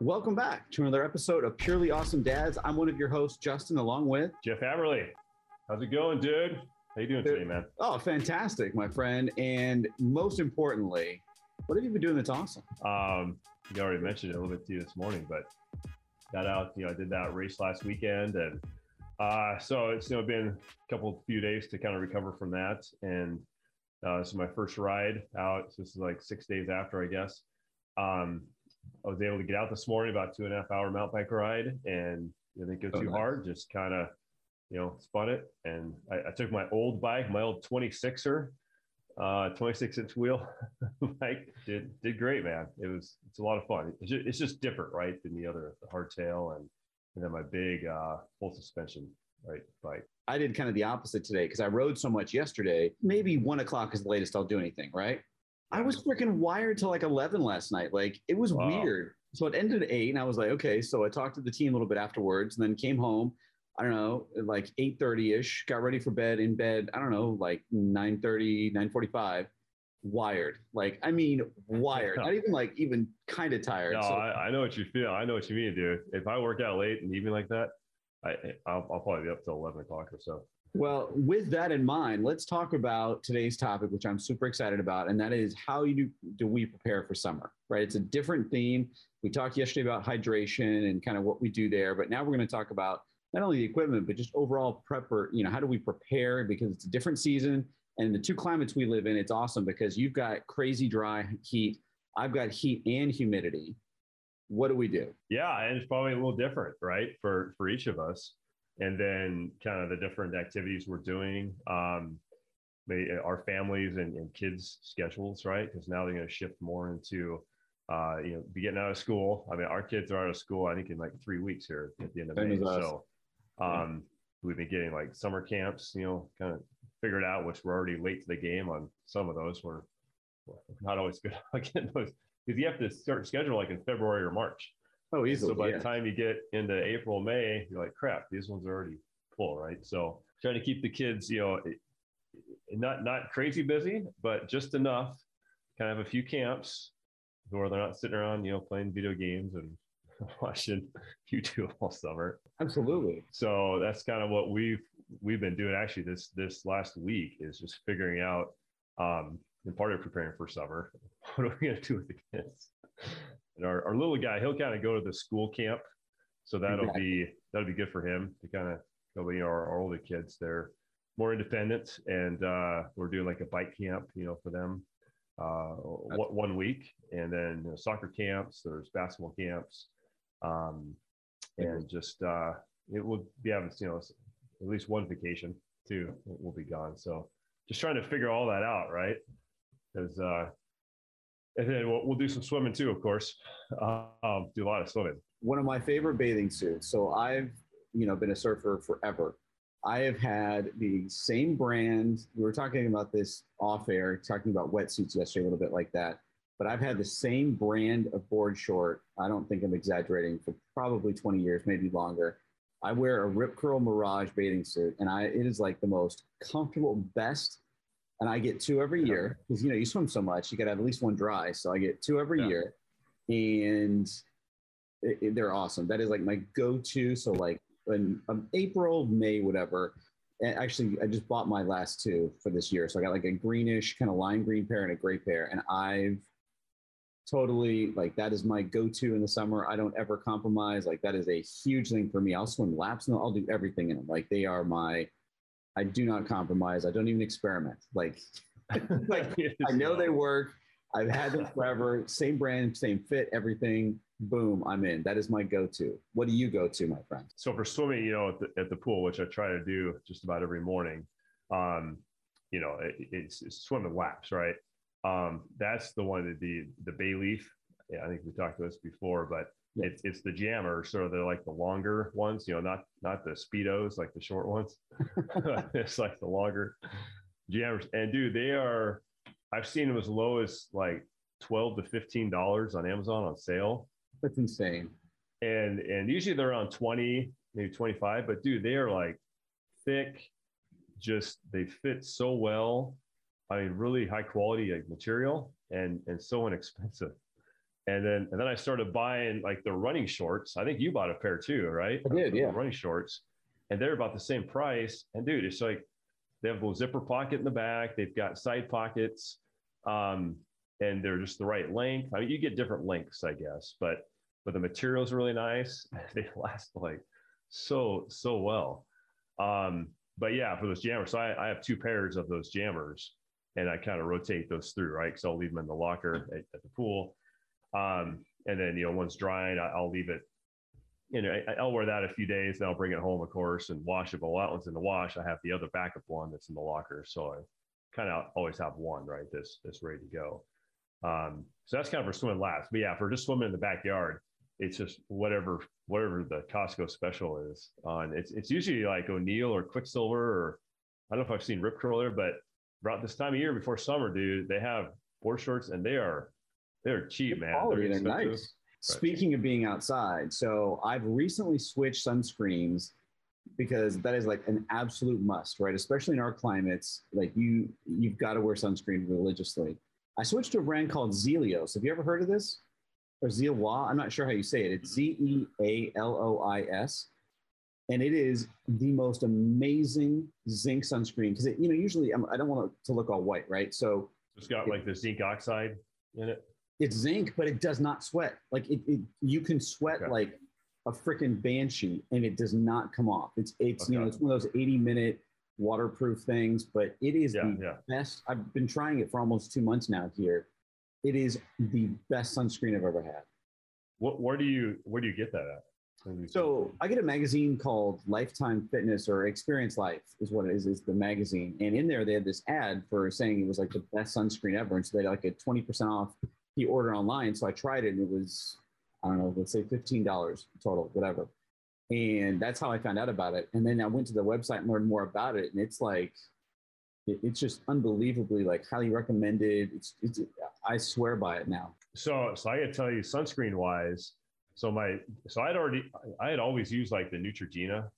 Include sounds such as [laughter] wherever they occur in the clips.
Welcome back to another episode of Purely Awesome Dads. I'm one of your hosts, Justin, along with Jeff Aberly. How's it going, dude? How you doing today, man? Oh, fantastic, my friend. And most importantly, what have you been doing that's awesome? Um, you already mentioned it a little bit to you this morning, but got out, you know, I did that race last weekend and uh, so it's you know been a couple few days to kind of recover from that. And uh, this is my first ride out. So this is like six days after, I guess. Um, I was able to get out this morning about two and a half hour mountain bike ride and didn't go oh, too nice. hard, just kind of, you know, spun it. And I, I, took my old bike, my old 26er, uh, 26 inch wheel [laughs] bike did, did great, man. It was, it's a lot of fun. It's just, it's just different, right. Than the other, the hardtail and, and then my big, uh, full suspension, right. Bike. I did kind of the opposite today because I rode so much yesterday. Maybe one o'clock is the latest I'll do anything, right? I was freaking wired till like 11 last night. Like it was wow. weird. So it ended at eight, and I was like, okay. So I talked to the team a little bit afterwards, and then came home. I don't know, like 8:30 ish. Got ready for bed. In bed, I don't know, like 9:30, 9:45. Wired, like I mean, wired. Not [laughs] even like even kind of tired. No, so, I, I, know what you feel. I know what you mean, dude. If I work out late and even like that, I I'll, I'll probably be up till 11 o'clock or so. Well, with that in mind, let's talk about today's topic, which I'm super excited about, and that is how you do, do we prepare for summer, right? It's a different theme. We talked yesterday about hydration and kind of what we do there, but now we're going to talk about not only the equipment, but just overall prepper, you know, how do we prepare because it's a different season and the two climates we live in, it's awesome because you've got crazy dry heat. I've got heat and humidity. What do we do? Yeah, and it's probably a little different, right? For for each of us and then kind of the different activities we're doing um, our families and, and kids schedules right? Because now they're going to shift more into uh, you know be getting out of school. I mean our kids are out of school i think in like three weeks here at the end of may. so um, we've been getting like summer camps you know kind of figured out which we're already late to the game on some of those. We're, we're not always good [laughs] at getting those because you have to start schedule like in february or march Oh, easily. So by yeah. the time you get into April, May, you're like, crap, these ones are already full, right? So trying to keep the kids, you know, not not crazy busy, but just enough. Kind of have a few camps where they're not sitting around, you know, playing video games and [laughs] watching YouTube all summer. Absolutely. So that's kind of what we've we've been doing actually this this last week is just figuring out um and part of preparing for summer. [laughs] What are we gonna do with the kids? And our, our little guy, he'll kind of go to the school camp. So that'll exactly. be that'll be good for him to kind of go, you know, our, our older kids, they're more independent and uh, we're doing like a bike camp, you know, for them uh, one week. And then you know, soccer camps, there's basketball camps. Um, and just uh, it will be having, you know, at least one vacation too will be gone. So just trying to figure all that out, right? Because uh, and then we'll, we'll do some swimming too, of course. Um, do a lot of swimming. One of my favorite bathing suits. So I've, you know, been a surfer forever. I have had the same brand. We were talking about this off air, talking about wetsuits yesterday, a little bit like that. But I've had the same brand of board short. I don't think I'm exaggerating for probably 20 years, maybe longer. I wear a Rip Curl Mirage bathing suit, and I it is like the most comfortable, best and I get two every year because you know you swim so much, you got to have at least one dry. So I get two every yeah. year, and it, it, they're awesome. That is like my go-to. So like in um, April, May, whatever. And actually, I just bought my last two for this year. So I got like a greenish kind of lime green pair and a gray pair, and I've totally like that is my go-to in the summer. I don't ever compromise. Like that is a huge thing for me. I'll swim laps and I'll do everything in them. Like they are my I do not compromise. I don't even experiment. Like, [laughs] like I know they work. I've had them forever. Same brand, same fit, everything. Boom, I'm in. That is my go-to. What do you go to, my friend? So for swimming, you know, at the, at the pool, which I try to do just about every morning, um, you know, it, it's, it's swimming laps, right? Um, that's the one that the the bay leaf. Yeah, I think we talked about this before, but it's it's the jammer, so they're like the longer ones, you know, not not the speedos, like the short ones. [laughs] [laughs] it's like the longer jammers. And dude, they are I've seen them as low as like twelve to fifteen dollars on Amazon on sale. That's insane. And and usually they're around 20, maybe 25, but dude, they are like thick, just they fit so well. I mean, really high quality like material and and so inexpensive And then and then I started buying like the running shorts. I think you bought a pair too, right? I did, yeah. Running shorts, and they're about the same price. And dude, it's like they have a little zipper pocket in the back. They've got side pockets, um, and they're just the right length. I mean, you get different lengths, I guess, but but the material's really nice. [laughs] they last like so so well. Um, but yeah, for those jammers, so I, I have two pairs of those jammers, and I kind of rotate those through, right? Because I'll leave them in the locker at, at the pool, um, and then you know once drying, I, will leave it. You know, I, will wear that a few days, and I'll bring it home, of course, and wash it. But while that one's in the wash, I have the other backup one that's in the locker, so I kind of always have one, right? This this ready to go. Um, so that's kind of for swimming laps. But yeah, for just swimming in the backyard, it's just whatever whatever the Costco special is on. It's it's usually like O'Neill or Quiksilver or I don't know if I've seen Rip Curler, but about this time of year before summer, dude, they have board shorts and they are they're cheap, man. Quality, they're, they're nice. Right. Speaking of being outside, so I've recently switched sunscreens because that is like an absolute must, right? Especially in our climates, like you you've got to wear sunscreen religiously. I switched to a brand called Zealios. Have you ever heard of this? or Zealois. I'm not sure how you say it. It's Z E A L O I S. And it is the most amazing zinc sunscreen because it, you know usually I'm, I do not want it to look all white, right? So it's got it, like the zinc oxide in it. It's zinc, but it does not sweat. Like it, it you can sweat okay. like a freaking banshee, and it does not come off. It's it's okay. you know it's one of those 80 minute waterproof things, but it is yeah, the yeah. best. I've been trying it for almost two months now here, it is the best sunscreen I've ever had. What, where do you where do you get that at? So I get a magazine called Lifetime Fitness or Experience Life is what it is, is the magazine. And in there they had this ad for saying it was like the best sunscreen ever. And so they had like a 20% off the order online. So I tried it and it was, I don't know, let's say $15 total, whatever. And that's how I found out about it. And then I went to the website and learned more about it. And it's like it, it's just unbelievably like highly recommended. It's, it's I swear by it now. So so I gotta tell you, sunscreen wise. So my so I'd already I had always used like the Neutrogena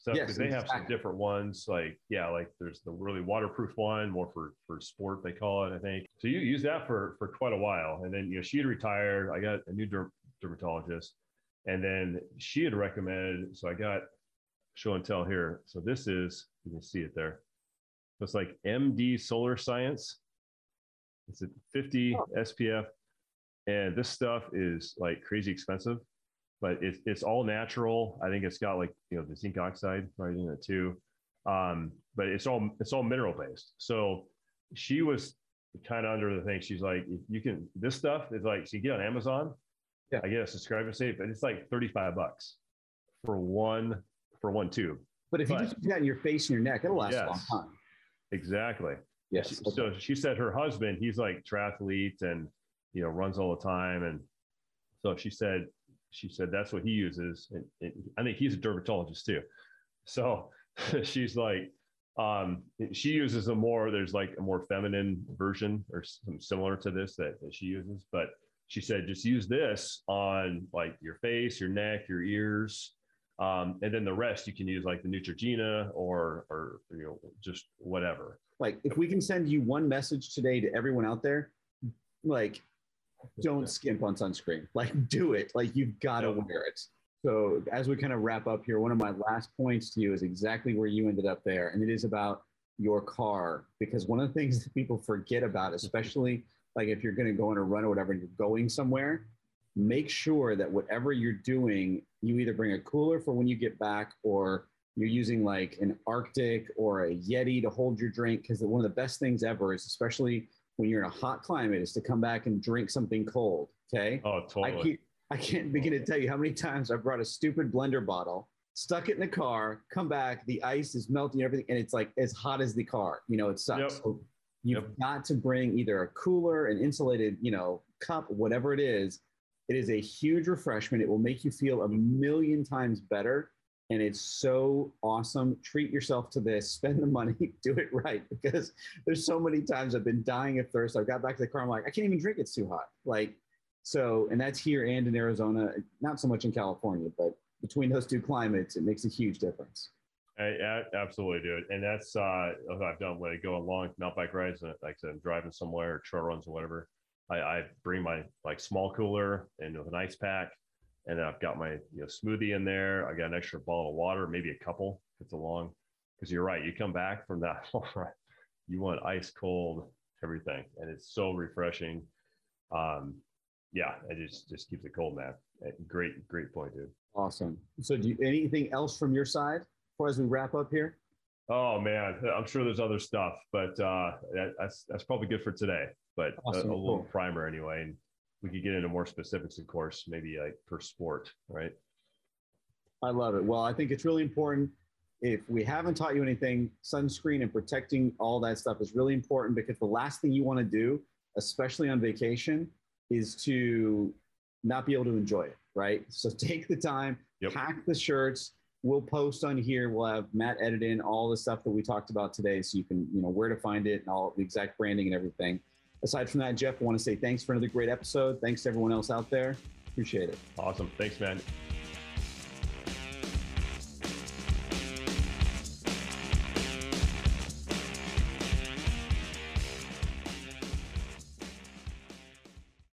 stuff because yes, they exactly. have some different ones. Like yeah, like there's the really waterproof one, more for for sport they call it, I think. So you use that for for quite a while, and then you know she had retired. I got a new derm- dermatologist, and then she had recommended. So I got show and tell here. So this is you can see it there. So it's like MD Solar Science. It's a 50 oh. SPF, and this stuff is like crazy expensive, but it's it's all natural. I think it's got like you know the zinc oxide right in it too, um, but it's all it's all mineral based. So she was kind of under the thing. She's like, you can this stuff is like so you get on Amazon. Yeah. I get a subscriber save, but it's like 35 bucks for one for one tube. But if but, you just put that in your face and your neck, it'll last yes. a long time. Exactly. Yes. She, so she said her husband, he's like triathlete and you know runs all the time, and so she said she said that's what he uses, and, and I think he's a dermatologist too. So [laughs] she's like, um, she uses a more there's like a more feminine version or some similar to this that, that she uses, but she said just use this on like your face, your neck, your ears, um, and then the rest you can use like the Neutrogena or or you know just whatever. Like if we can send you one message today to everyone out there, like don't skimp on sunscreen. Like do it. Like you've got to wear it. So as we kind of wrap up here, one of my last points to you is exactly where you ended up there, and it is about your car because one of the things that people forget about, [laughs] especially like if you're going to go on a run or whatever, and you're going somewhere, make sure that whatever you're doing, you either bring a cooler for when you get back or you're using like an RTIC or a Yeti to hold your drink. Because one of the best things ever is, especially when you're in a hot climate, is to come back and drink something cold. Okay. Oh, totally. I, keep, I can't begin to tell you how many times I've brought a stupid blender bottle, stuck it in the car, come back, the ice is melting, everything, and it's like as hot as the car. You know, it sucks. Yep. So you've yep. got to bring either a cooler, an insulated, you know, cup, whatever it is, it is a huge refreshment. It will make you feel a million times better. And it's so awesome. Treat yourself to this, spend the money, [laughs] do it right. Because there's so many times I've been dying of thirst. I've got back to the car, I'm like, I can't even drink, it's too hot. Like, so, and that's here and in Arizona, not so much in California, but between those two climates, it makes a huge difference. I, I absolutely do it. And that's, uh, I've done when I go on long mountain bike rides, and like I said, I'm driving somewhere, trail runs or whatever I, I bring my like small cooler and with an ice pack, and then I've got my you know smoothie in there. I got an extra bottle of water, maybe a couple if it's a long. Because you're right, you come back from that, [laughs] you want ice cold everything, and it's so refreshing. Um, yeah, it just just keeps it cold, man. Eh, great, great point, dude. Awesome. So, do you, anything else from your side before as we wrap up here? Oh man, I'm sure there's other stuff, but uh, that, that's that's probably good for today. But awesome. a, a, little cool. primer anyway, and we could get into more specifics, of course, maybe like per sport, right? I love it. Well, I think it's really important. If we haven't taught you anything, sunscreen and protecting all that stuff is really important because the last thing you want to do, especially on vacation, is to not be able to enjoy it, right? So [laughs] take the time, yep. pack the shirts. We'll post on here. We'll have Matt edit in all the stuff that we talked about today so you can, you know, where to find it and all the exact branding and everything. Aside from that, Jeff, I want to say thanks for another great episode. Thanks to everyone else out there. Appreciate it. Awesome. Thanks, man.